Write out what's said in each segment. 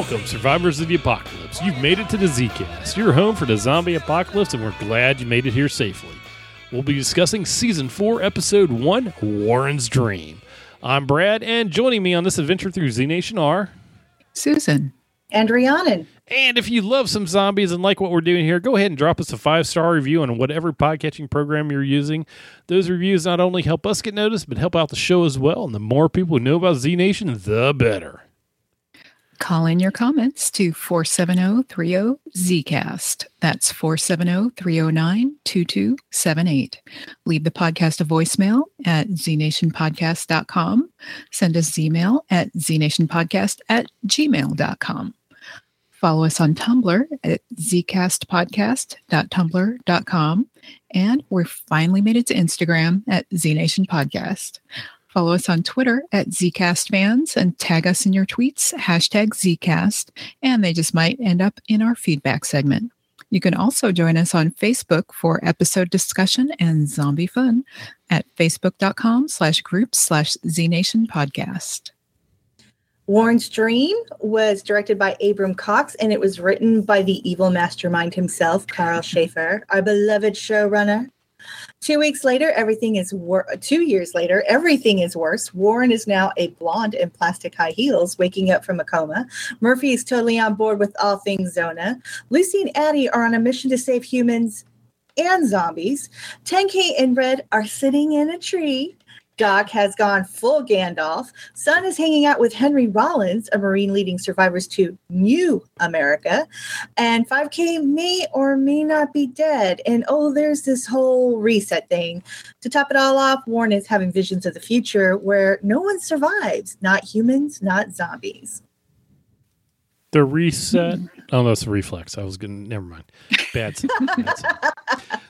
Welcome, survivors of the apocalypse. You've made it to the Zcast, your home for the zombie apocalypse, and we're glad you made it here safely. We'll be discussing season four, episode one, Warren's Dream. I'm Brad, and joining me on this adventure through Z Nation are Susan. and Rhiannon. And if you love some zombies and like what we're doing here, go ahead and drop us a five star review on whatever podcatching program you're using. Those reviews not only help us get noticed, but help out the show as well. And the more people who know about Z Nation, the better. Call in your comments to 470-30-ZCast. That's 470-309-2278. Leave the podcast a voicemail at znationpodcast.com. Send us email at znationpodcast at gmail.com. Follow us on Tumblr at zcastpodcast.tumblr.com. And we're finally made it to Instagram at znationpodcast. Follow us on Twitter at ZCastFans and tag us in your tweets, hashtag ZCast, and they just might end up in our feedback segment. You can also join us on Facebook for episode discussion and zombie fun at facebook.com slash groups slash znation podcast. Warren's Dream was directed by Abram Cox and it was written by the evil mastermind himself, Karl Schaefer, our beloved showrunner. Two weeks later, everything is wor- two years later, everything is worse. Warren is now a blonde in plastic high heels, waking up from a coma. Murphy is totally on board with all things Zona. Lucy and Addie are on a mission to save humans and zombies. 10K and Red are sitting in a tree. Doc has gone full Gandalf. Sun is hanging out with Henry Rollins, a Marine leading survivors to New America. And 5K may or may not be dead. And oh, there's this whole reset thing. To top it all off, Warren is having visions of the future where no one survives not humans, not zombies. The reset. Oh, that's a reflex. I was going to, never mind. Bad. bad.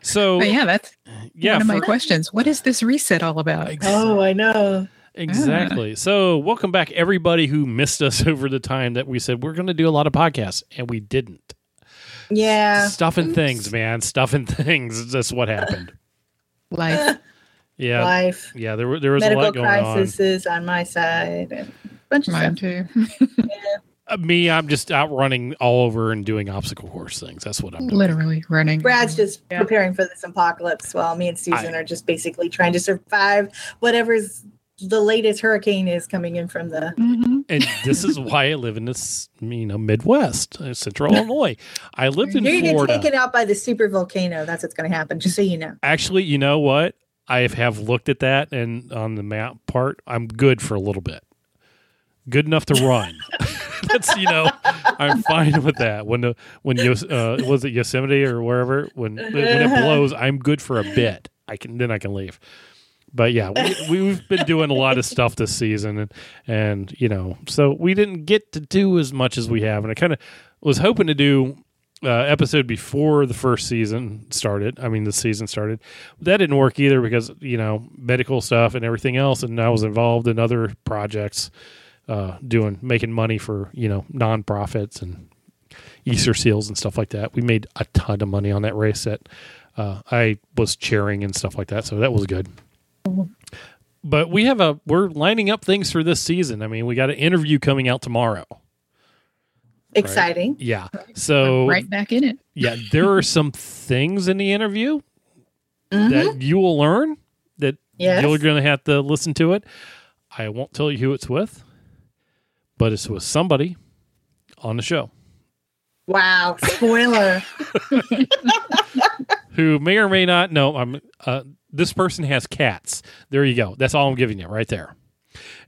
So, But yeah, that's yeah, one of my questions. What is this reset all about? Ex- Oh, I know. Exactly. So, welcome back, everybody who missed us over the time that we said we're going to do a lot of podcasts, and we didn't. Yeah. Stuff and things, man. Stuff and things. That's what happened. Life. Yeah. Life. Yeah. There, were, there was a lot going on. crises on my side and a bunch of Mine stuff. too. Uh, me, I'm just out running all over and doing obstacle course things. That's what I'm doing. Literally running. Brad's just Yeah. preparing for this apocalypse while me and Susan I- are just basically trying to survive whatever's the latest hurricane is coming in from the Mhm. And this is why I live in this, you know, Midwest, uh, Central Illinois. I lived in You're gonna get Florida. taken out by the super volcano. That's what's gonna happen, just so you know. Actually, you know what? I have looked at that, and on the map part, I'm good for a little bit. Good enough to run. That's you know, I'm fine with that. When the when Yos- uh, was it Yosemite or wherever when when it blows, I'm good for a bit. I can then I can leave. But yeah, we, we've been doing a lot of stuff this season, and and you know, so we didn't get to do as much as we have, and I kind of was hoping to do uh, episode before the first season started. I mean, the season started. That didn't work either because you know medical stuff and everything else, and I was involved in other projects, uh, doing making money for you know nonprofits and Easter seals and stuff like that. We made a ton of money on that race that uh, I was chairing and stuff like that, so that was good. But we have a we're lining up things for this season. I mean, we got an interview coming out tomorrow. Exciting. Yeah. So right back in it. yeah, there are some things in the interview Mhm. that you will learn that Yes. you're going to have to listen to it. I won't tell you who it's with, but it's with somebody on the show Wow. Spoiler. who may or may not know. I'm. Uh, this person has cats. There you go. That's all I'm giving you right there.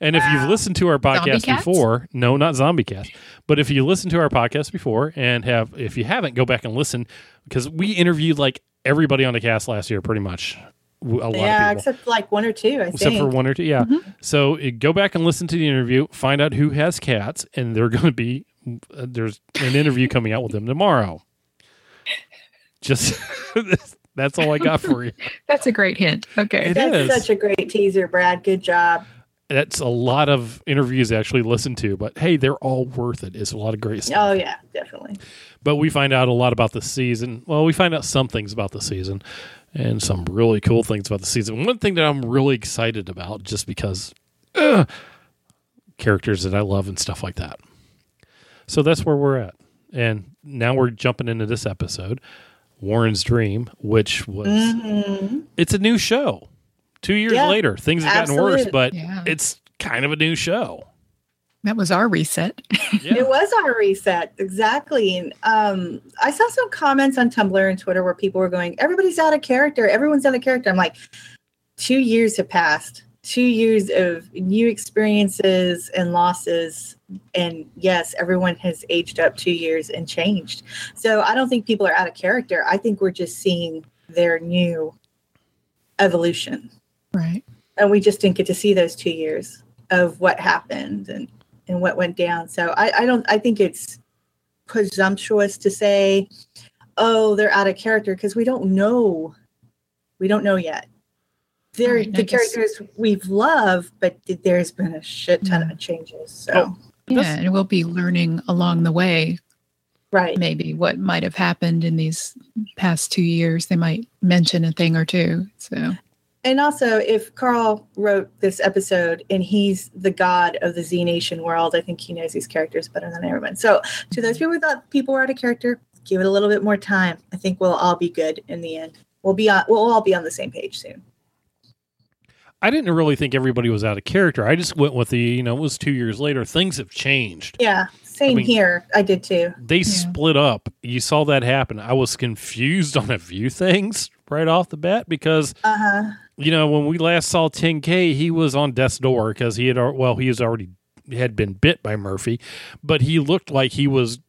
And if you've listened to our podcast before, no, not zombie cats, but if you listen to our podcast before and have, if you haven't, go back and listen because we interviewed like everybody on the cast last year, pretty much. A lot yeah, of people. except like one or two, I except think. for one or two. Yeah. So uh, go back and listen to the interview, find out who has cats, and they're going to be uh, there's an interview coming out with them tomorrow. Just that's all I got for you. That's a great hint. Okay. It That's is. such a great teaser, Brad. Good job. That's a lot of interviews to actually listen to, but hey, they're all worth it. It's a lot of great stuff. Oh yeah, definitely. But we find out a lot about the season. Well, we find out some things about the season and some really cool things about the season. One thing that I'm really excited about, just because uh, characters that I love and stuff like that. So that's where we're at. And now we're jumping into this episode, Warren's Dream, which was Mhm. it's a new show. Two years Yeah, later, things have gotten worse, but Yeah. it's kind of a new show. That was our reset. Yeah. It was our reset, exactly. And um, I saw some comments on Tumblr and Twitter where people were going, "Everybody's out of character. Everyone's out of character." I'm like, two years have passed. Two years of new experiences and losses, and yes, everyone has aged up two years and changed. So I don't think people are out of character. I think we're just seeing their new evolution, Right. and we just didn't get to see those two years of what happened and and what went down. So I, I don't I think it's presumptuous to say, oh, they're out of character because we don't know. We don't know yet. They're Right, the characters we've loved, but there's been a shit ton Mm. of changes. So Oh. Yeah, That's- and we'll be learning along the way right. maybe what might have happened in these past two years. They might mention a thing or two. So And also, if Karl wrote this episode and he's the god of the Z Nation world, I think he knows these characters better than everyone. So, to those people who thought people were out of character, give it a little bit more time. I think we'll all be good in the end. We'll be on. We'll all be on the same page soon. I didn't really think everybody was out of character. I just went with the, you know, it was two years later. Things have changed. Yeah, same I mean- here. I did too. They split up. You saw that happen. I was confused on a few things right off the bat because, Uh huh. You know, when we last saw 10K, he was on death's door because he had, well, he was already had been bit by Murphy, but he looked like he was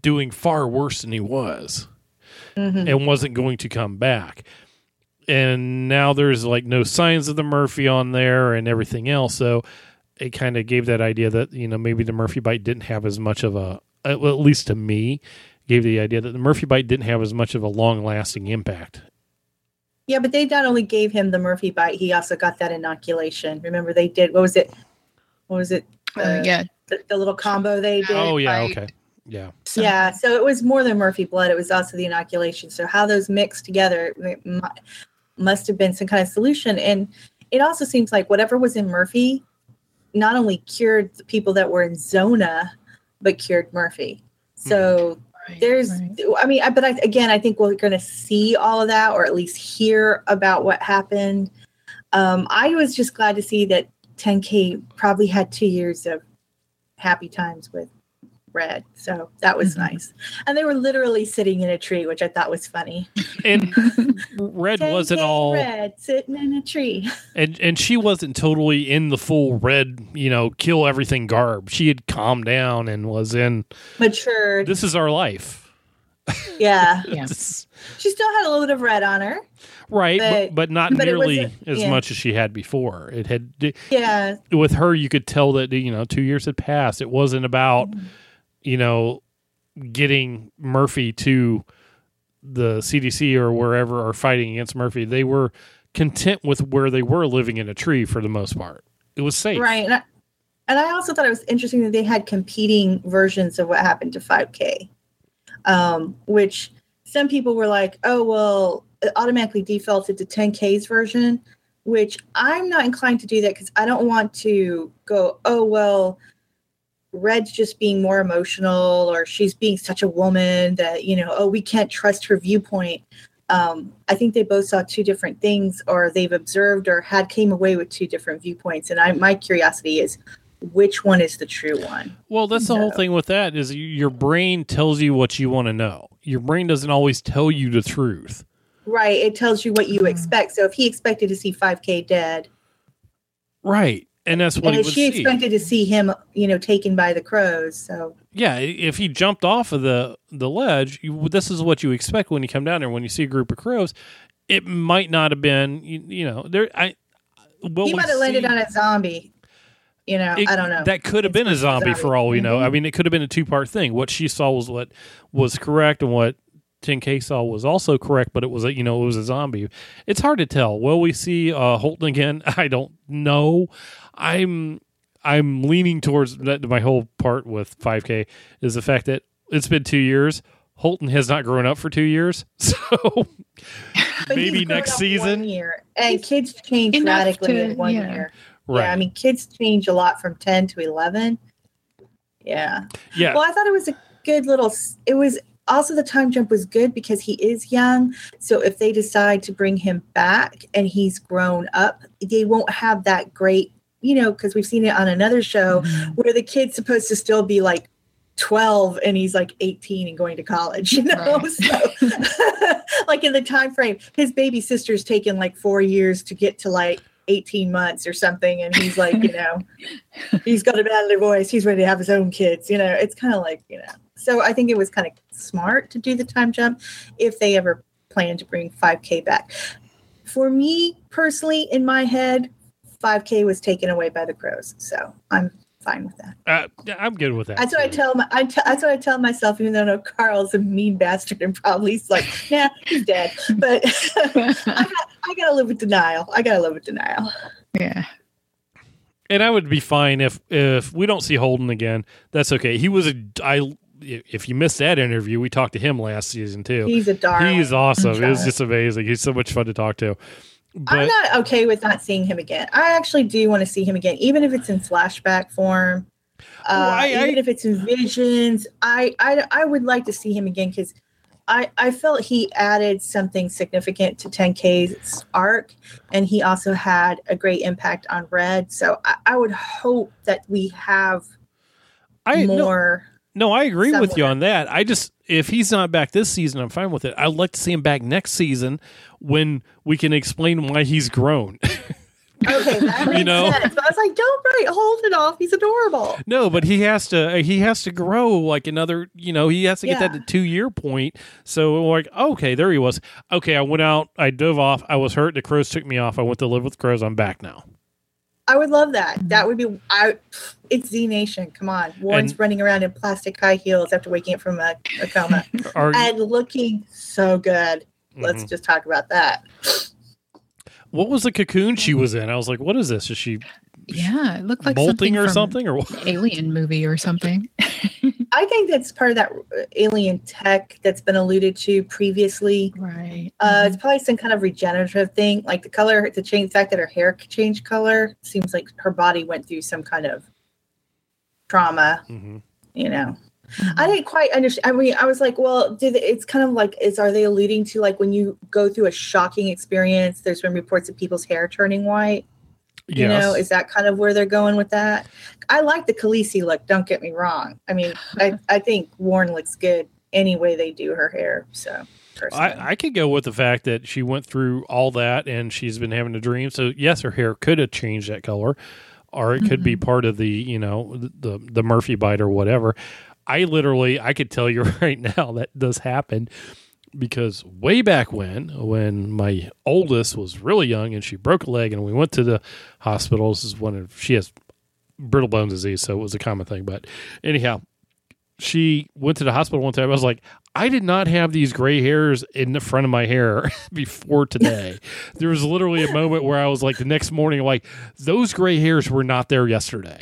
doing far worse than he was. hmm and wasn't going to come back. And now there's like no signs of the Murphy on there and everything else. So it kind of gave that idea that, you know, maybe the Murphy bite didn't have as much of a, at least to me, gave the idea that the Murphy bite didn't have as much of a long lasting impact. Yeah, but they not only gave him the Murphy bite, he also got that inoculation. Remember, they did. What was it? What was it? uh, Uh, yeah, The, the little combo they did. Oh, yeah. bite. Okay. Yeah. so- Yeah, so it was more than Murphy blood. It was also the inoculation. So how those mixed together it must have been some kind of solution. And it also seems like whatever was in Murphy not only cured the people that were in Zona, but cured Murphy. So Right, there's, right. I mean, I, but I, again, I think we're going to see all of that, or at least hear about what happened. Um, I was just glad to see that 10K probably had two years of happy times with Red. So that was Mhm. nice. And they were literally sitting in a tree, which I thought was funny. And Red wasn't all, Red sitting in a tree. and, and she wasn't totally in the full Red, you know, kill everything garb. She had calmed down and was in, Matured. this is our life. Yeah. Yeah. She still had a little bit of red on her. Right, but, But- but not but nearly wasn't- as yeah. much as she had before. It had Yeah. with her, you could tell that you know two years had passed. It wasn't about you know getting Murphy to the CDC or wherever or fighting against Murphy. They were content with where they were living in a tree for the most part. It was safe, Right. And I, and I also thought it was interesting that they had competing versions of what happened to 5K, um, which some people were like, oh, well, it automatically defaulted to 10K's version, which I'm not inclined to do that because I don't want to go, oh, well, Red's just being more emotional or she's being such a woman that, you know, oh, we can't trust her viewpoint. Um, I think they both saw two different things or they've observed or had came away with two different viewpoints. And I, my curiosity is which one is the true one? Well, that's the whole thing with that is your brain tells you what you want to know. Your brain doesn't always tell you the truth. Right. It tells you what you Hmm. expect. So if he expected to see 5K dead, Right. And that's what and he if would she see. expected to see him, you know, taken by the crows. So yeah, if he jumped off of the the ledge, you, this is what you expect when you come down there. When you see a group of crows, it might not have been, you, you know, there. I will he might have landed on a zombie. You know, It- I don't know. That could have been a It's just a zombie for all we know. Mhm. I mean, it could have been a two part thing. What she saw was what was correct, and what 10K saw was also correct, but it was a you know it was a zombie. It's hard to tell. Will we see uh, Holton again? I don't know. I'm I'm leaning towards that. My whole part with 5K is the fact that it's been two years. Holton has not grown up for two years, so maybe next season. One year. And kids change Enough radically to- in one yeah. year. right? Yeah, I mean, kids change a lot from 10 to 11. Yeah. Yeah. Well, I thought it was a good little. It was also the time jump was good because he is young. So if they decide to bring him back and he's grown up, they won't have that great, you know, because we've seen it on another show Mhm. where the kid's supposed to still be like 12 and he's like 18 and going to college you know? Right. so like in the time frame his baby sister's taken like four years to get to like 18 months or something and he's like you know he's got a badly voice. He's ready to have his own kids you know? It's kind of like you know. So i think it was kind of smart to do the time jump if they ever plan to bring 5k back. For me personally in my head 5k was taken away by the crows so i'm fine with that Uh, yeah, I'm good with that. that's what I tell my. I t- that's what I tell myself. Even though I know Karl's a mean bastard and probably he's like, nah, he's dead. But I, got, I gotta live with denial. I gotta live with denial. yeah. and I would be fine if if we don't see Holden again. That's okay. He was a I. If you missed that interview, we talked to him last season too. He's a darling. He's awesome. It was just amazing. He's so much fun to talk to. I'm not okay with not seeing him again. I actually do want to see him again, even if it's in flashback form. Uh, I- even if it's in visions, I I, I would like to see him again because I I felt he added something significant to 10K's arc, and he also had a great impact on Red. So I, I would hope that we have I more. no, I agree with you on that. I just if he's not back this season, I'm fine with it. I'd like to see him back next season when we can explain why he's grown. Okay, that You makes know? sense. But I was like, don't write, hold it off. He's adorable. no, but he has to uh, he has to grow like another, you know, he has to get that Yeah. to 2 year point. So like, okay, there he was. Okay, I went out, I dove off, I was hurt, the crows took me off. I went to live with crows. I'm back now. I would love that. That would be. I. It's Z Nation. Come on, Warren's And- running around in plastic high heels after waking up from a, a coma Are, and looking so good. Let's Mhm. just talk about that. What was the cocoon she was in? I was like, what is this? Is she Yeah. It looked like molting something or from something or what? Alien movie or something. I think that's part of that uh, alien tech that's been alluded to previously. Right. Uh, it's probably some kind of regenerative thing, like the color, the change, fact that her hair changed color seems like her body went through some kind of trauma. Mhm. You know, Mhm. I didn't quite understand. I mean, I was like, well, did they, it's kind of like, is are they alluding to like when you go through a shocking experience? There's been reports of people's hair turning white. You Yes. know, is that kind of where they're going with that? I like the Khaleesi look. Don't get me wrong. I mean, I, I think Warren looks good any way they do her hair. So, personally. I, I could go with the fact that she went through all that and she's been having a dream. So yes, her hair could have changed that color, or it could be mm-hmm. part of the you know the the Murphy bite or whatever. I literally I could tell you right now that does happen because way back when when my oldest was really young and she broke a leg and we went to the hospital. This is one of she has brittle bone disease, so it was a common thing. But anyhow, she went to the hospital one time. I was like, I did not have these gray hairs in the front of my hair before today. there was literally a moment where I was like, the next morning, like, those gray hairs were not there yesterday.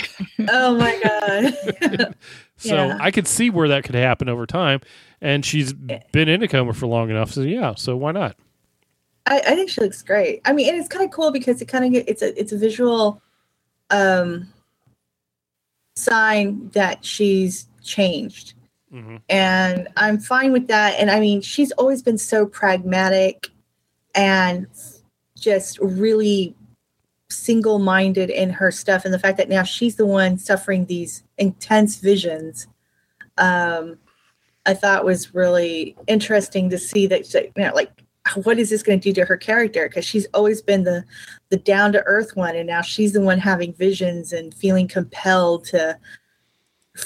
oh my God. So Yeah. I could see where that could happen over time. And she's been in a coma for long enough. So, yeah, so why not? I, I think she looks great. I mean, and it's kind of cool because it kind of get it's a it's a visual um sign that she's changed. hmm And I'm fine with that. And I mean, she's always been so pragmatic and just really single minded in her stuff. And the fact that now she's the one suffering these intense visions, um, I thought was really interesting to see that, you know, like, what is this going to do to her character? Because she's always been the the down to earth one, and now she's the one having visions and feeling compelled to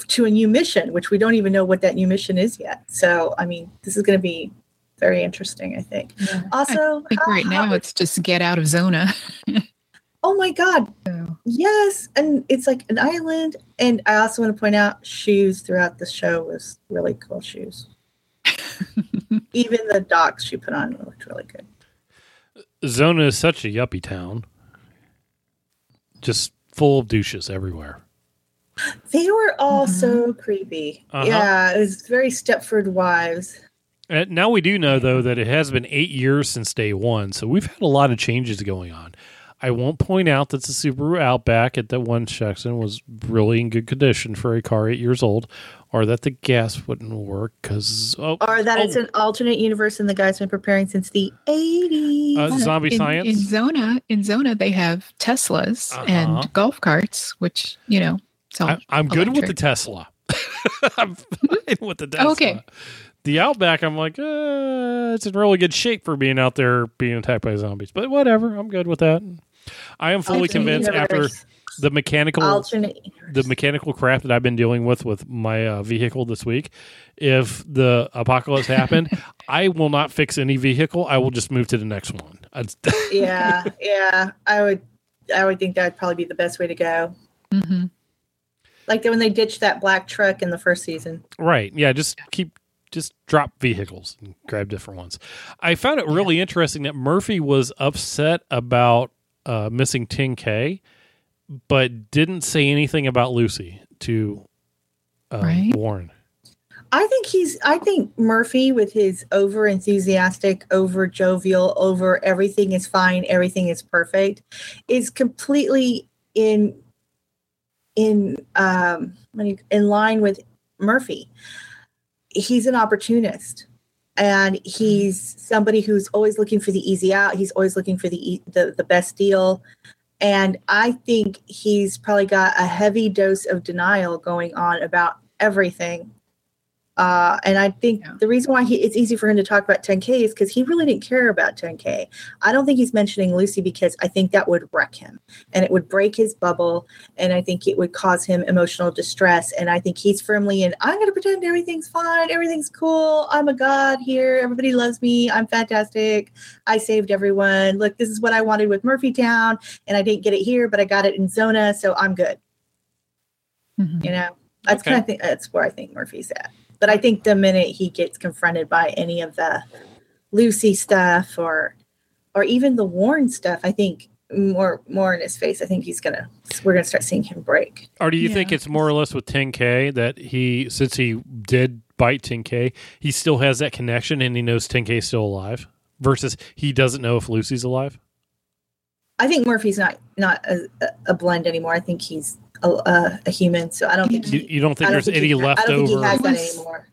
to a new mission, which we don't even know what that new mission is yet. So, I mean, this is going to be very interesting. I think. Yeah. Also, I think how- right now how- it's just get out of Zona. oh my god, So, yes, and it's like an island. And I also want to point out shoes throughout the show was really cool shoes. Even the docks she put on looked really good. Zona is such a yuppie town, just full of douches everywhere. They were all Mhm. so creepy. Uh-huh. Yeah, it was very Stepford Wives. Uh, now we do know though that it has been eight years since day one, so we've had a lot of changes going on. I won't point out that the Subaru Outback at that one section was really in good condition for a car eight years old, or that the gas wouldn't work because oh, Or that oh, it's an alternate universe and the guy's been preparing since the 80s. uh, zombie in, science. in Zona. In Zona, they have Teslas Uh-huh. and golf carts, which you know. So I, I'm good with the. Tesla. I'm fine with the Tesla. Okay. The Outback, I'm like, uh, it's in really good shape for being out there being attacked by zombies. But whatever, I'm good with that. I am fully Alternate convinced after the mechanical alternate universe. the mechanical crap that I've been dealing with with my uh, vehicle this week. If the apocalypse happened, I will not fix any vehicle. I will just move to the next one. Yeah, yeah. I would I would think that'd probably be the best way to go. hmm Like when they ditched that black truck in the first season. right? Yeah, just keep just drop vehicles and grab different ones. I found it really interesting that Murphy was upset about uh, missing 10k, but didn't say anything about Lucy to um, Right. Warren. I think he's I think Murphy with his over enthusiastic, over jovial, over everything is fine, everything is perfect, is completely in in um what do you- in line with Murphy. He's an opportunist and he's somebody who's always looking for the easy out. He's always looking for the the, the best deal. And I think he's probably got a heavy dose of denial going on about everything. Uh, and I think Yeah. the reason why he, it's easy for him to talk about 10K is because he really didn't care about 10K. I don't think he's mentioning Lucy because I think that would wreck him and it would break his bubble. And I think it would cause him emotional distress. And I think he's firmly in, I'm going to pretend everything's fine. Everything's cool. I'm a god here. Everybody loves me. I'm fantastic. I saved everyone. Look, this is what I wanted with Murphy Town. And I didn't get it here, but I got it in Zona. So I'm good. hmm You know, that's Okay. kind of think that's where I think Murphy's at. But I think the minute he gets confronted by any of the Lucy stuff or or even the Warren stuff, I think more more in his face. I think he's gonna we're gonna start seeing him break. Or do you think it's more or less with 10K that he, since he did bite 10K, he still has that connection and he knows 10K is still alive versus he doesn't know if Lucy's alive? I think Murphy's not not a, a blend anymore. I think he's a, a, a human. So I don't think You, he, you don't think I don't there's think any he, I left don't think he has over? that anymore.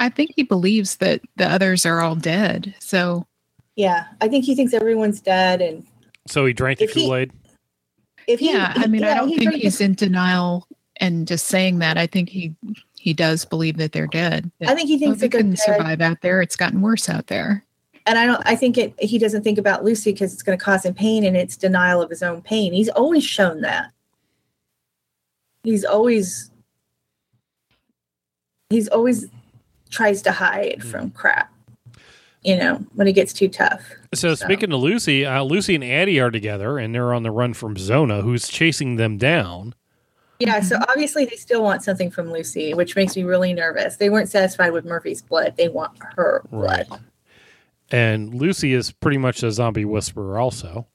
I think he believes that the others are all dead. So Yeah, I think he thinks everyone's dead, and So he drank the If he- Kool Aid? if he, yeah, I mean, I don't he think he's the- in denial and just saying that. I think he he does believe that they're dead. That, I think he oh, thinks they that they're couldn't dead. survive out there. It's gotten worse out there. and I don't. I think it. He doesn't think about Lucy because it's going to cause him pain, and it's denial of his own pain. He's always shown that. He's always. He's always tries to hide Hmm. from crap. You know, when it gets too tough. So, So- speaking to Lucy, uh, Lucy and Addie are together and they're on the run from Zona, who's chasing them down. Yeah, so obviously they still want something from Lucy, which makes me really nervous. They weren't satisfied with Murphy's blood; they want her blood. Right. And Lucy is pretty much a zombie whisperer, also.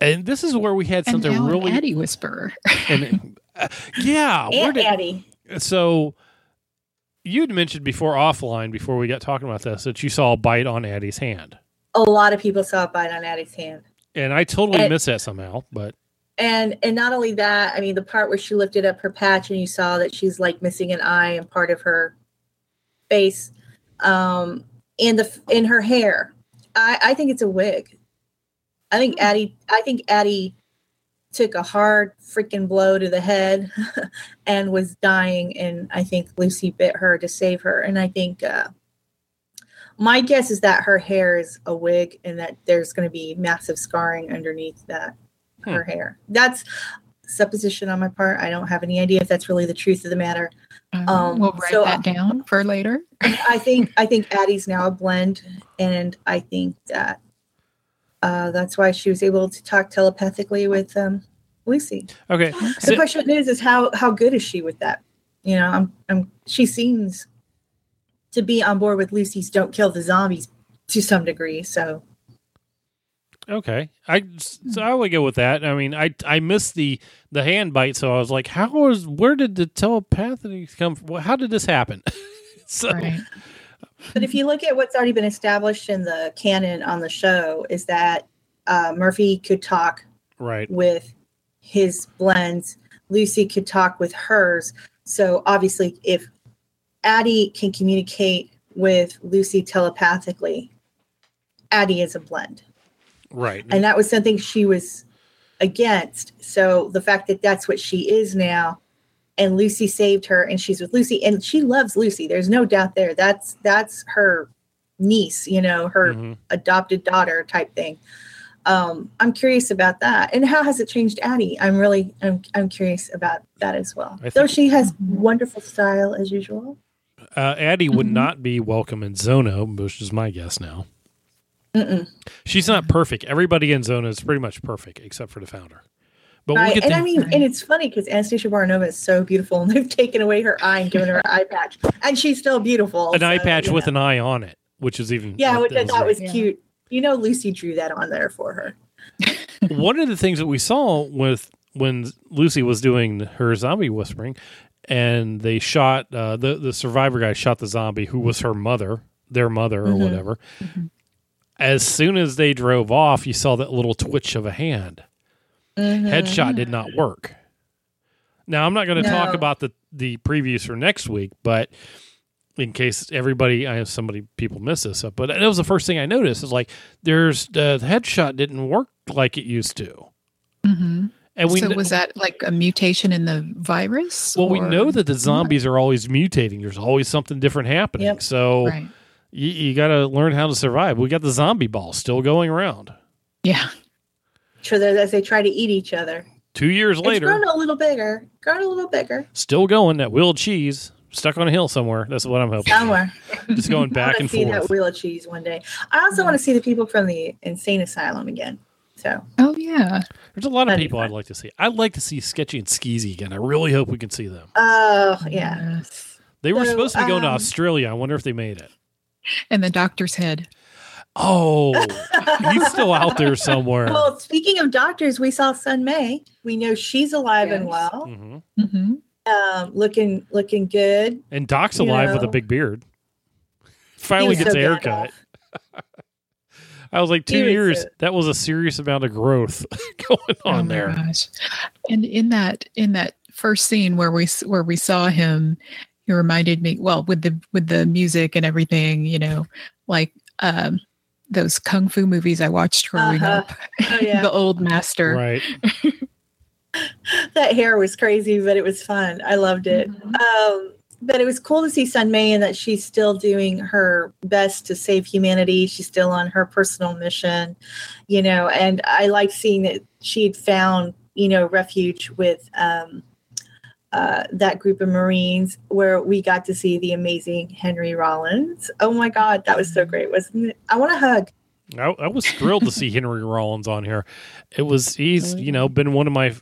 And this is where we had And something now an really. Addie whisperer. and, uh, yeah. where And did- Addie. so you'd mentioned before offline, before we got talking about this, that you saw a bite on Addie's hand. A lot of people saw a bite on Addie's hand. And I totally And- missed that somehow, but and and not only that i mean the part where she lifted up her patch and you saw that she's like missing an eye and part of her face um and the in her hair i i think it's a wig i think Hmm. addie i think addie took a hard freaking blow to the head and was dying and i think lucy bit her to save her and i think uh my guess is that her hair is a wig and that there's going to be massive scarring underneath that Hmm. her hair. That's supposition on my part. I don't have any idea if that's really the truth of the matter. Um, we'll write so, that down for later. I think I think Addie's now a blend, and I think that uh, that's why she was able to talk telepathically with um, Lucy. okay. The question is, is how how good is she with that? You know, I'm, I'm she seems to be on board with Lucy's "Don't kill the zombies" to some degree. So Okay, I so I would go with that. I mean, I I missed the the hand bite, so I was like, how was where did the telepathy come from? How did this happen? so Right. But if you look at what's already been established in the canon on the show, is that uh, Murphy could talk Right. with his blends. Lucy could talk with hers. So obviously, if Addie can communicate with Lucy telepathically, Addie is a blend. Right. And that was something she was against. So the fact that that's what she is now, and Lucy saved her, and she's with Lucy, and she loves Lucy. There's no doubt there. That's that's her niece, you know, her Mhm. adopted daughter type thing. Um, I'm curious about that, and how has it changed Addie? I'm really, I'm, I'm curious about that as well. I Though she has wonderful style as usual. Uh, Addie would Mhm. not be welcome in Zona, which is my guess now. Mm-mm. She's not perfect. Everybody in Zona is pretty much perfect except for the founder. But we'll get and to, I mean, and it's funny because Anastasia Baranova is so beautiful, and they've taken away her eye and given her an eye patch, and she's still beautiful. an eye patch you with know. an eye on it, which is even yeah, that which I thought was Yeah. cute. You know, Lucy drew that on there for her. one of the things that we saw with when Lucy was doing her zombie whispering, and they shot uh, the the survivor guy shot the zombie who was her mother, their mother or Mhm. whatever. Mhm. As soon as they drove off, you saw that little twitch of a hand. Mhm. Headshot did not work. Now I'm not going to talk about the the previews for next week, but in case everybody, I have somebody people miss this, up, but that was the first thing I noticed. Is like there's uh, the headshot didn't work like it used to, hmm and we so was that like a mutation in the virus? Well, we know that the zombies are always mutating. There's always something different happening. Yep. So Right. you, you got to learn how to survive. We got the zombie ball still going around. Yeah. Sure, that as they try to eat each other. Two years It's later, grown a little bigger. Grown a little bigger still going. That wheel of cheese stuck on a hill somewhere. That's what I'm hoping. somewhere. Just going back want to and see forth. that wheel of cheese one day. I also Yeah. want to see the people from the insane asylum again. So Oh yeah. There's a lot of That'd be people. I'd like to see. I'd like to see Sketchy and Skeezy again. I really hope we can see them. Oh yeah. Yes. They were supposed to be going to um, Australia. I wonder if they made it. And the doctor's head. Oh, he's still out there somewhere. Well, speaking of doctors, we saw Sun Mei. We know she's alive and Yes. well, hmm hmm um, looking looking good. And Doc's You alive with a big beard. Finally gets so a haircut. I was like, two was years. so- that was a serious amount of growth going Oh on my there. gosh. And in that in that first scene where we where we saw him, he reminded me well with the with the music and everything, you know, like um those kung fu movies I watched growing Uh-huh. up. Oh, yeah. the old master. Right. that hair was crazy, but it was fun. I loved it. Mhm. Um, but it was cool to see Sun Mei and that she's still doing her best to save humanity. She's still on her personal mission, you know, and I like seeing that she had found, you know, refuge with um, uh, that group of Marines where we got to see the amazing Henry Rollins. Oh my God, that was so great, wasn't it? I want a hug. I, I was thrilled to see Henry Rollins on here. It was he's Mm-hmm. you know been one of my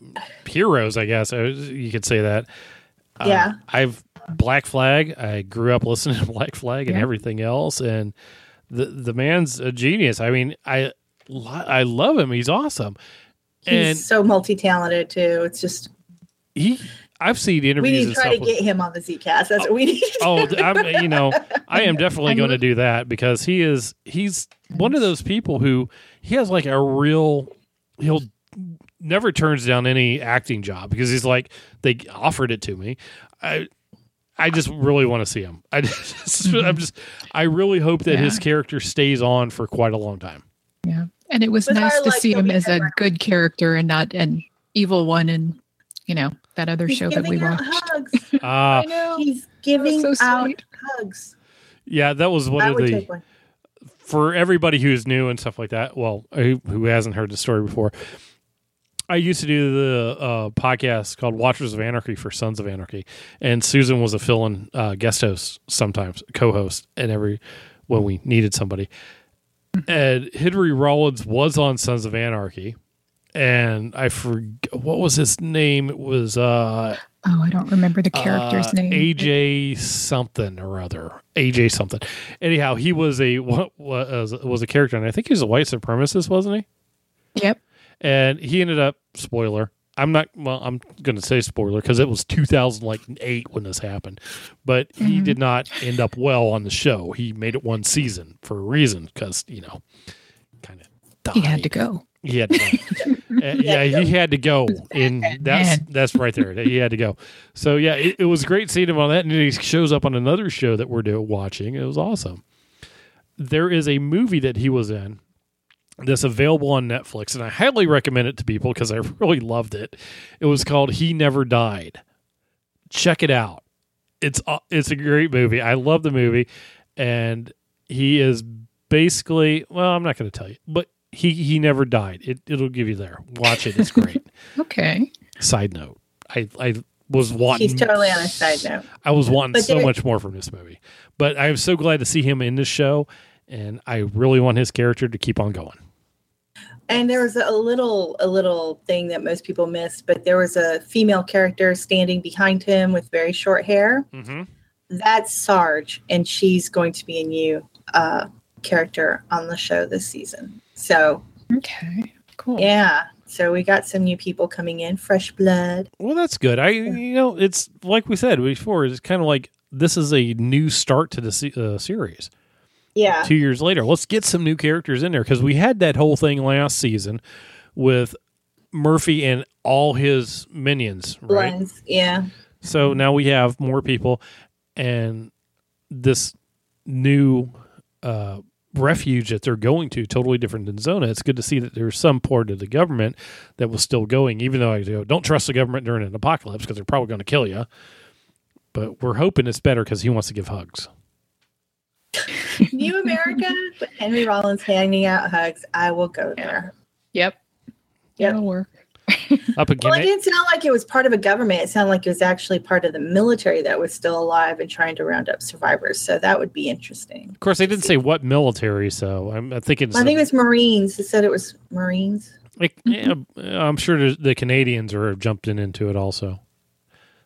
heroes, I guess you could say that. Uh, Yeah. I've Black Flag. I grew up listening to Black Flag and Yeah. everything else, and the the man's a genius. I mean, I I love him. He's awesome, He's and so multi-talented too. It's just he. I've seen we interviews need to try to with- get him on the Zcast. That's what we need. To oh, I'm you know I am definitely going to do that because he is he's one of those people who he has like a real he'll never turns down any acting job because he's like they offered it to me. I I just really want to see him. I just, I'm just I really hope that his character stays on for quite a long time. Yeah. And it was With nice our to luck, see him as a good character and not an evil one and you know, that other He's show that we giving out watched. hugs. Uh. He's giving so out sweet. hugs. yeah, that was one I of the for everybody who's new and stuff like that, well, who, who hasn't heard the story before, I used to do the uh, podcast called Watchers of Anarchy for Sons of Anarchy, and Susan was a fill-in uh, guest host sometimes, co-host, and every when we needed somebody. And Henry Rollins was on Sons of Anarchy, and I forget what was his name. It was uh, Oh, I don't remember the character's uh, name. AJ something or other. AJ something. Anyhow, he was a what was was a character, and I think he was a white supremacist, wasn't he? Yep. And he ended up spoiler. I'm not well. I'm going to say spoiler because it was 2008 when this happened, but he Mhm. did not end up well on the show. He made it one season for a reason because you know, kind of He had to go. he had to go. Uh, yeah, he had to go. In that's that's right there. He had to go. So yeah, it, it was great seeing him on that, and he shows up on another show that we're do- watching. It was awesome. There is a movie that he was in that's available on Netflix, and I highly recommend it to people because I really loved it. It was called He Never Died. Check it out. It's it's a great movie. I love the movie, and he is basically well, I'm not going to tell you, but he he never died. It it'll give you there. Watch it. It's great. Okay. Side note, I I was wanting. He's totally on a side note. I was wanting But so there- much more from this movie, but I'm so glad to see him in this show, and I really want his character to keep on going. And there was a little a little thing that most people missed, but there was a female character standing behind him with very short hair. Mm-hmm. That's Sarge, and she's going to be a new uh, character on the show this season. So Okay. Cool. yeah, so we got some new people coming in, fresh blood. Well, that's good. I you know it's like we said before. It's kind of like this is a new start to the uh, series. Yeah, two years later. Let's get some new characters in there because we had that whole thing last season with Murphy and all his minions, right? blends. Yeah, So now we have more people and this new uh, refuge that they're going to, totally different than Zona. It's good to see that there's some part of the government that was still going, even though I go, don't trust the government during an apocalypse because they're probably going to kill you. But we're hoping it's better because he wants to give hugs. New America, but Henry Rollins handing out hugs. I will go there. Yep. Yep. That'll work. Up again. Well, it didn't sound like it was part of a government. It sounded like it was actually part of the military that was still alive and trying to round up survivors. So that would be interesting. Of course, they didn't say what military, so I'm, I'm thinking. I think it was Marines. It said it was Marines. like, mm-hmm. yeah, uh, I'm sure the- the Canadians are jumped in into it also.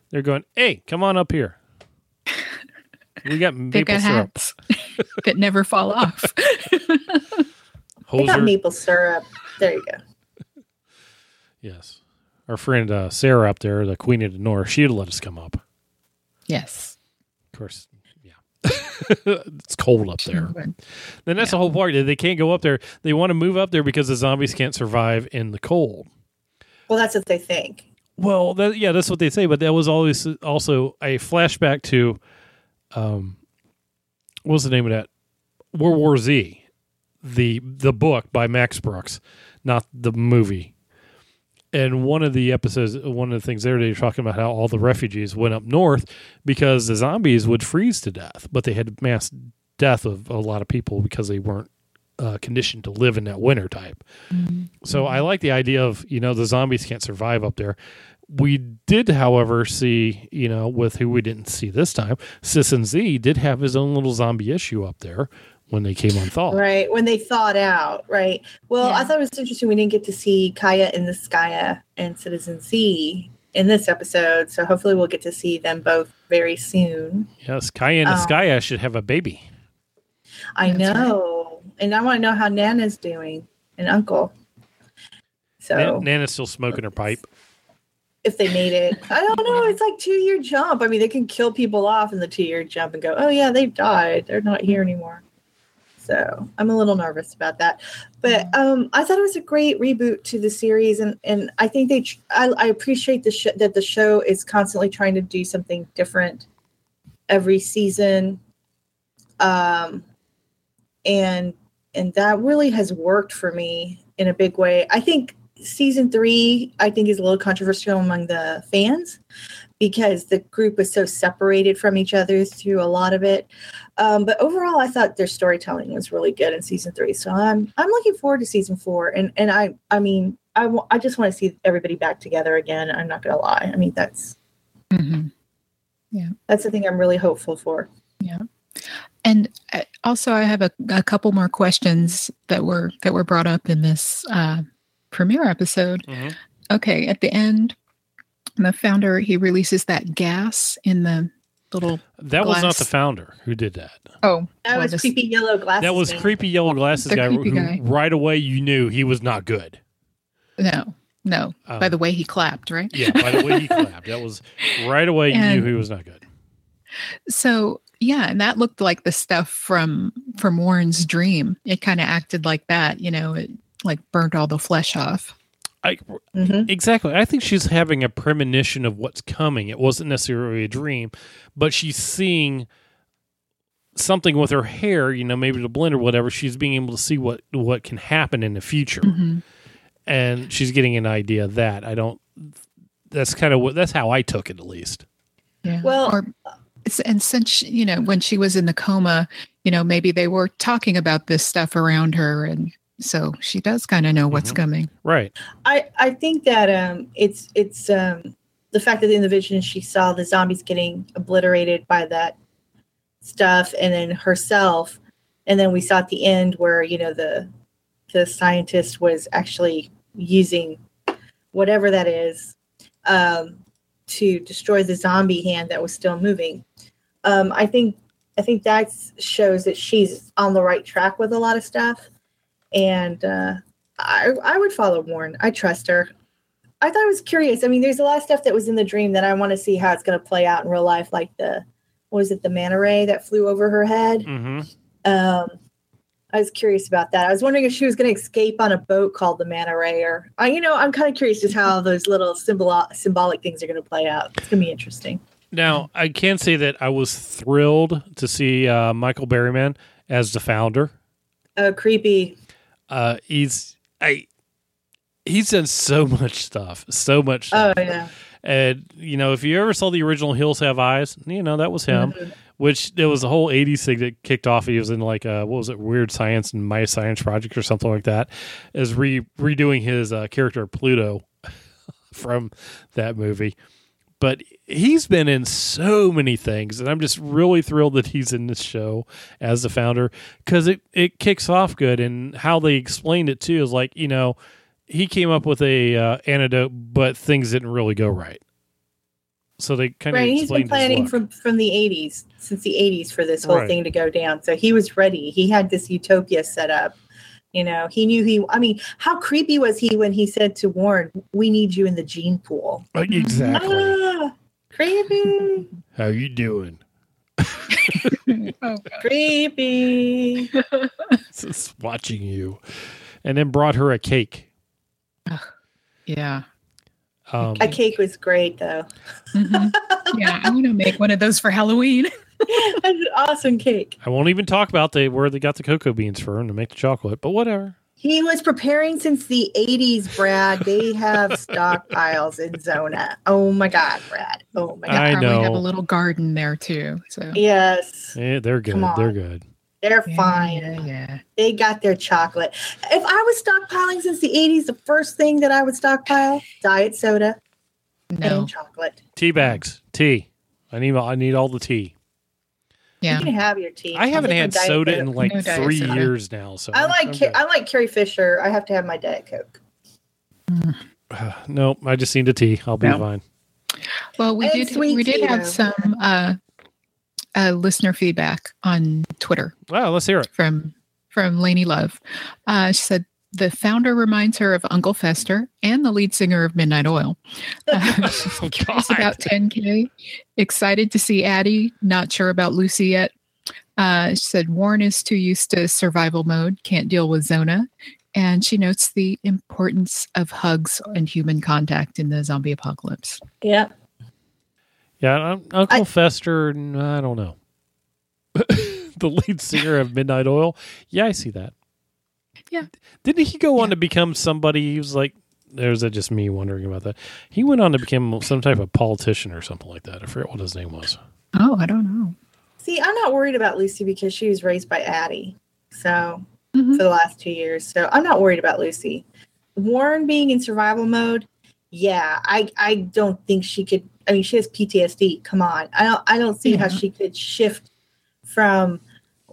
They're going, "Hey, come on up here. We got They've maple got syrup, hats that never fall off. They got maple syrup. There you go. Yes, our friend uh, Sarah up there, the Queen of the North, she'd let us come up. yes. Of course, yeah, it's cold up there. Sure. Then that's the whole part. They can't go up there. They want to move up there because the zombies can't survive in the cold. Well, that's what they think. Well, that, yeah, that's what they say. But that was always also a flashback to, um, what was the name of that? World War Z, the the book by Max Brooks, not the movie. And one of the episodes, one of the things there, they were talking about how all the refugees went up north because the zombies would freeze to death, but they had mass death of a lot of people because they weren't uh, conditioned to live in that winter type. So I like the idea of you know the zombies can't survive up there. We did, however, see you know with who we didn't see this time, Citizen Z did have his own little zombie issue up there when they came on thaw. Right. When they thawed out. Right. Well, I thought it was interesting. We didn't get to see Kaya and the Skya and Citizen Z in this episode. So hopefully we'll get to see them both very soon. Yes, Kaya and Oh. Um, Skya should have a baby. I That's right. know. And I want to know how Nana's doing and Uncle. So Nan- Nana's still smoking her pipe. if they made it, I don't know. It's like two year jump. I mean, they can kill people off in the two year jump and go, oh, yeah, they've died. They're not here anymore. So I'm a little nervous about that. But um, I thought it was a great reboot to the series. And, and I think they, tr- I, I appreciate the sh- that the show is constantly trying to do something different every season. Um, and, and that really has worked for me in a big way. I think season three, I think, is a little controversial among the fans because the group was so separated from each other through a lot of it. Um, but overall, I thought their storytelling was really good in season three. So I'm I'm looking forward to season four. And and I I mean I I just want to see everybody back together again. I'm not gonna lie. I mean that's Mhm. that's the thing I'm really hopeful for. Yeah. And uh, also, I have a, a couple more questions that were that were brought up in this uh, premiere episode. Mhm. Okay, at the end, the founder he releases that gas in the little. That was not the founder who did that. Oh, That well, was this- creepy yellow glasses. That was man. creepy yellow glasses The guy, creepy who guy. right away you knew he was not good. No, no. Um, by the way he clapped, right? Yeah, by the way he clapped, that was right away you And- knew he was not good. So yeah, and that looked like the stuff from from Warren's dream. It kind of acted like that, you know. It like burnt all the flesh off. I Mhm. exactly. I think she's having a premonition of what's coming. It wasn't necessarily a dream, but she's seeing something with her hair. You know, maybe the blend or whatever. She's being able to see what what can happen in the future, Mhm. and she's getting an idea of that. I don't. That's kind of what. That's how I took it, at least. Yeah. Well- or, and since she- you know when she was in the coma, you know maybe they were talking about this stuff around her, and so she does kind of know what's Mhm. coming. Right. I I think that um it's it's um the fact that in the vision she saw the zombies getting obliterated by that stuff and then herself and then we saw at the end where you know the the scientist was actually using whatever that is um to destroy the zombie hand that was still moving um i think i think that shows that she's on the right track with a lot of stuff and uh I, I would follow Warren. I trust her. I thought I was curious. I mean, there's a lot of stuff that was in the dream that I want to see how it's going to play out in real life, like the what was it, the manta ray that flew over her head. Mm-hmm. Um, I was curious about that. I was wondering if she was going to escape on a boat called the manta ray, or uh, you know, I'm kind of curious just how those little symbol symbolic things are going to play out. It's going to be interesting. Now, I can say that I was thrilled to see uh, Michael Berryman as the founder. Oh, creepy. Uh, he's I he's done so much stuff, so much. Stuff. Oh yeah. And you know, if you ever saw the original Hills Have Eyes, you know that was him. Mhm. Which there was a whole '80s thing that kicked off. He was in like uh what was it, Weird Science and My Science Project or something like that. Is re redoing his uh, character Pluto from that movie. But he's been in so many things, and I'm just really thrilled that he's in this show as the founder because it it kicks off good. And how they explained it too is like you know he came up with a uh, antidote, but things didn't really go right. So they kind of Right. He's been planning from from the 80s, since the 80s, for this whole Right. thing to go down. So he was ready. He had this utopia set up. You know, he knew he. I mean, how creepy was he when he said to Warren, "We need you in the gene pool." Uh, exactly. Ah, creepy, How you doing? oh, creepy. Just watching you, and then brought her a cake. yeah. Um, A cake was great, though. Mhm. yeah, I want to make one of those for Halloween. That's an awesome cake. I won't even talk about the where they got the cocoa beans for from to make the chocolate, but whatever. He was preparing since the 80s, Brad. They have stockpiles in Zona. Oh my God, Brad. Oh my God. I probably have a little garden there too. So Yes, Yeah, they're good. They're good. they're Yeah, fine. Yeah, yeah. They got their chocolate. If I was stockpiling since the 80s, the first thing that I would stockpile, diet soda No. and chocolate. Tea bags, tea. I need. I need all the tea. Yeah. You can have your tea. I haven't had take my Diet soda Coke. in like No three soda. years now. So I like I'm Ca- good. I like Carrie Fisher. I have to have my Diet Coke. no, I just need a tea. I'll be No. fine. Well, we And did sweet we did tea, have though. some uh, uh, listener feedback on Twitter Wow, let's hear it. from from Lainey Love. Uh, she said the founder reminds her of Uncle Fester and the lead singer of Midnight Oil. Uh, Oh, curious about 10K. Excited to see Addy. Not sure about Lucy yet. Uh, she said Warren is too used to survival mode, can't deal with Zona. And she notes the importance of hugs and human contact in the zombie apocalypse. Yeah. Yeah, um, Uncle I- Fester. I don't know. the lead singer of Midnight Oil. Yeah, I see that. Yeah. Didn't he go on Yeah. to become somebody? He was like, or there's that just me wondering about that. He went on to become some type of politician or something like that. I forget what his name was. Oh, I don't know. See, I'm not worried about Lucy because she was raised by Addy. So Mhm. for the last two years. So I'm not worried about Lucy. Warren being in survival mode, yeah, I I don't think she could. I mean, she has PTSD. Come on, I don't I don't see how she could shift from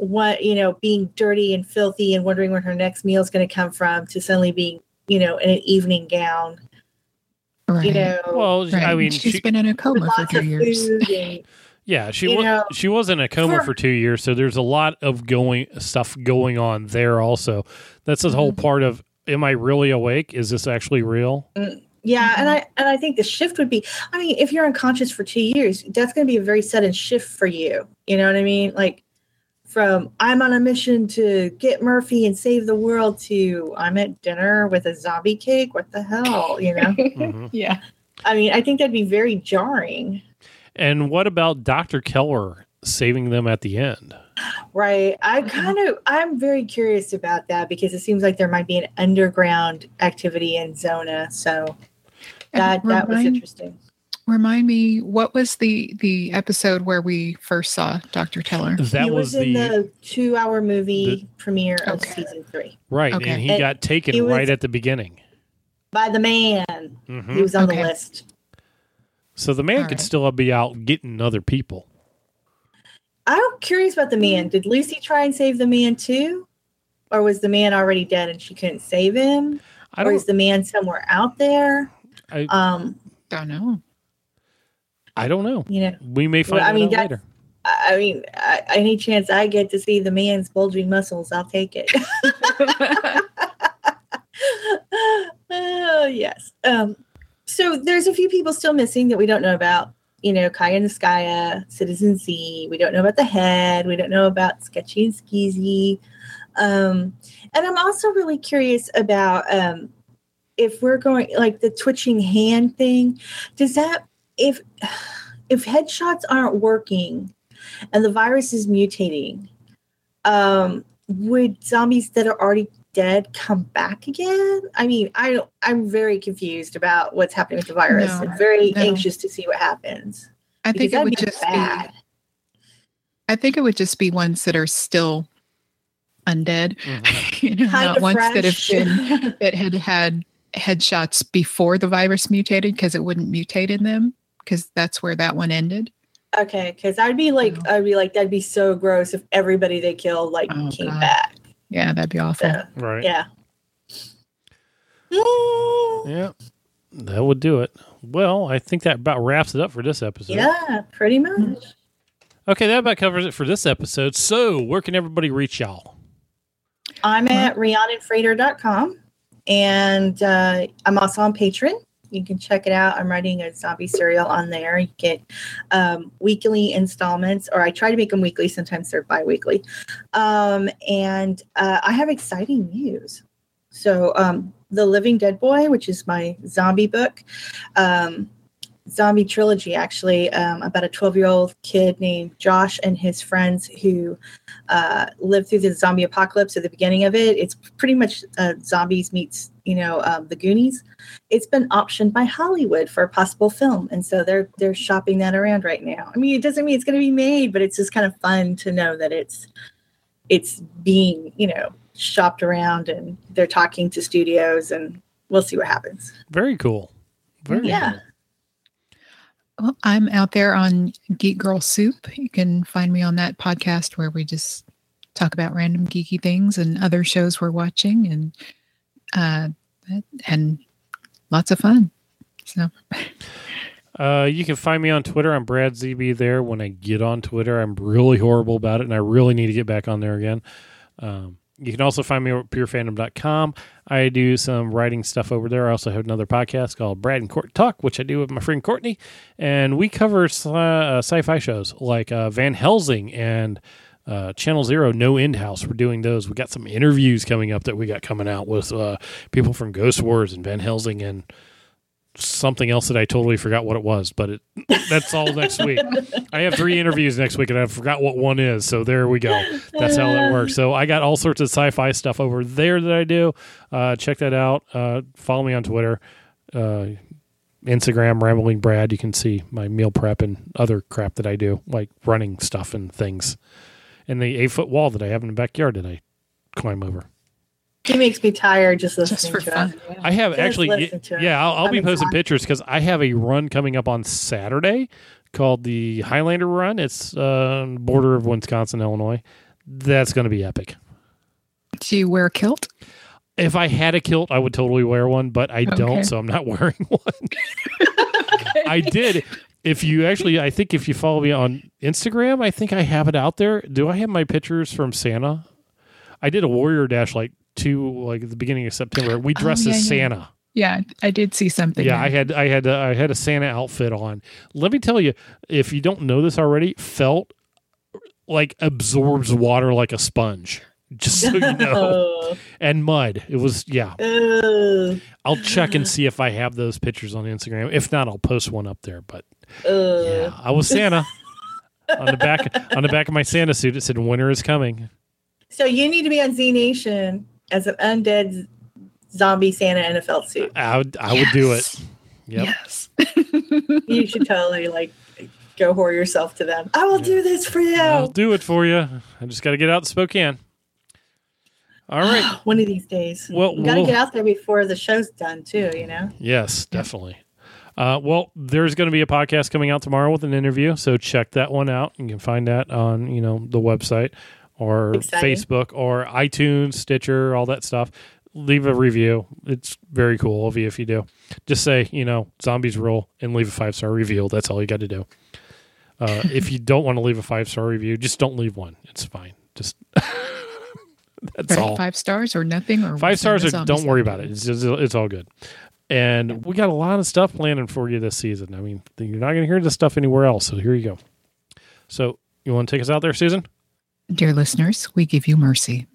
what you know being dirty and filthy and wondering where her next meal is going to come from to suddenly being you know in an evening gown. Right. You know, Well, Right. I mean, she's she, been in a coma for two years. and- yeah, she was know, she was in a coma for- for two years, so there's a lot of going stuff going on there. Also, that's the whole Mhm. part of. Am I really awake? Is this actually real? Yeah, and. I and I think the shift would be I mean, if you're unconscious for two years, that's gonna be a very sudden shift for you. You know what I mean? Like from I'm on a mission to get Murphy and save the world to I'm at dinner with a zombie cake. What the hell, you know? Mhm. Yeah. I mean, I think that'd be very jarring. And what about Dr. Keller saving them at the end? Right. I Mhm. kind of I'm very curious about that because it seems like there might be an underground activity in Zona. So that And that was interesting. Remind me, what was the the episode where we first saw Dr. Teller? That he was, was, in the, the two hour movie premiere of Okay. season three right, Okay. and he And got taken he right at the beginning. by the man. Mhm. He was on Okay. the list. So the man All could right. still be out getting other people. I'm curious about the man. Did Lucy try and save the man too? Or was the man already dead and she couldn't save him? I Or don't. is the man somewhere out there? I, Um, Don't know. I don't know. you know, We may find Well, I out mean, later. I mean, I, any chance I get to see the man's bulging muscles, I'll take it. oh, yes. Um, so there's a few people still missing that we don't know about. You know, Kaya and Skya, Citizen Z. We don't know about the head. We don't know about Sketchy and Skeezy. Um, and I'm also really curious about um, if we're going like the twitching hand thing. Does that if if headshots aren't working and the virus is mutating, um, would zombies that are already dead come back again? I mean, I don't, I'm very confused about what's happening with the virus. No, I'm very no. anxious to see what happens. I think it that'd be just bad. be I think it would just be ones that are still undead. Mhm. you know, not of ones that have been that had had headshots before the virus mutated because it wouldn't mutate in them because that's where that one ended. okay, because I'd be like, No. I'd be like, that'd be so gross if everybody they killed like Oh, came God. back. Yeah, that'd be awful. So, Right. yeah. Yeah. That would do it. Well, I think that about wraps it up for this episode. Yeah, pretty much. Okay, that about covers it for this episode. So, where can everybody reach y'all? I'm at rhiannonfrater.com and uh, I'm also on Patreon. You can check it out. I'm writing a zombie serial on there. You get um, weekly installments, or I try to make them weekly. Sometimes they're bi weekly. Um, and uh, I have exciting news. So, um, The Living Dead Boy, which is my zombie book, um, zombie trilogy actually, um, about a 12 year old kid named Josh and his friends who uh, lived through the zombie apocalypse at the beginning of it. It's pretty much uh, zombies meets, you know, um, the Goonies. It's been optioned by Hollywood for a possible film, and so they're they're shopping that around right now. I mean, it doesn't mean it's going to be made, but it's just kind of fun to know that it's it's being, you know, shopped around, and they're talking to studios, and we'll see what happens. Very cool. Very Yeah. cool. Well, I'm out there on Geek Girl Soup. You can find me on that podcast where we just talk about random geeky things and other shows we're watching and uh and lots of fun. So Uh, you can find me on Twitter. I'm Brad ZB there. When I get on Twitter, I'm really horrible about it, and I really need to get back on there again. Um, you can also find me at purefandom.com. I do some writing stuff over there. I also have another podcast called Brad and Court Talk, which I do with my friend Courtney, and we cover sci- uh, sci-fi shows like uh, Van Helsing and uh, Channel Zero No End House. We're doing those. We got some interviews coming up that we got coming out with uh, people from Ghost Wars and Van Helsing and something else that I totally forgot what it was, but it that's all next week. I have three interviews next week and I forgot what one is. So there we go. That's how that works. So I got all sorts of sci-fi stuff over there that I do. Uh, check that out. Uh, follow me on Twitter, uh, Instagram, Rambling Brad. You can see my meal prep and other crap that I do, like running stuff and things, and the eight foot wall that I have in the backyard that I climb over. He makes me tired just listening Just for to fun. it. I have Just actually, listen yeah, I'll, I'll be posting exhausted. pictures because I have a run coming up on Saturday called the Highlander Run. It's uh, border of Wisconsin, Illinois. That's going to be epic. do you wear a kilt? If I had a kilt, I would totally wear one, but I Okay. don't, so I'm not wearing one. I did. If you actually, I think if you follow me on Instagram, I think I have it out there. Do I have my pictures from Santa? I did a Warrior Dash like two, like the beginning of September. We Oh, dressed yeah, as. Santa. Yeah, I did see something. Yeah, there. I had I had uh, I had a Santa outfit on. Let me tell you, if you don't know this already, felt like absorbs water like a sponge. Just so you know, Oh. and mud. It was yeah. Ugh. I'll check and see if I have those pictures on Instagram. If not, I'll post one up there. But Ugh. yeah, I was Santa on the back on the back of my Santa suit. It said "Winter is coming." So you need to be on Z Nation as an undead zombie Santa in a felt suit. I would, I would do it. Yes. Yep. Yes. You should totally like go whore yourself to them. I will do this for you. I'll do it for you. I just got to get out to Spokane. All right. One of these days. Well, you gotta we'll- get out there before the show's done too. You know. Yes, definitely. Uh, well, there's going to be a podcast coming out tomorrow with an interview, so check that one out. You can find that on you know the website or Exciting. Facebook or iTunes, Stitcher, all that stuff. Leave a review. It's very cool of you if you do. Just say you know zombies rule and leave a five star review. That's all you got to do. Uh, if you don't want to leave a five star review, just don't leave one. It's fine. Just that's Right, all. Five stars or nothing or Five stars, or don't worry about it. It's just, it's all good. And we got a lot of stuff planning for you this season. I mean, you're not going to hear this stuff anywhere else. So here you go. So you want to take us out there, Susan? Dear listeners, we give you mercy.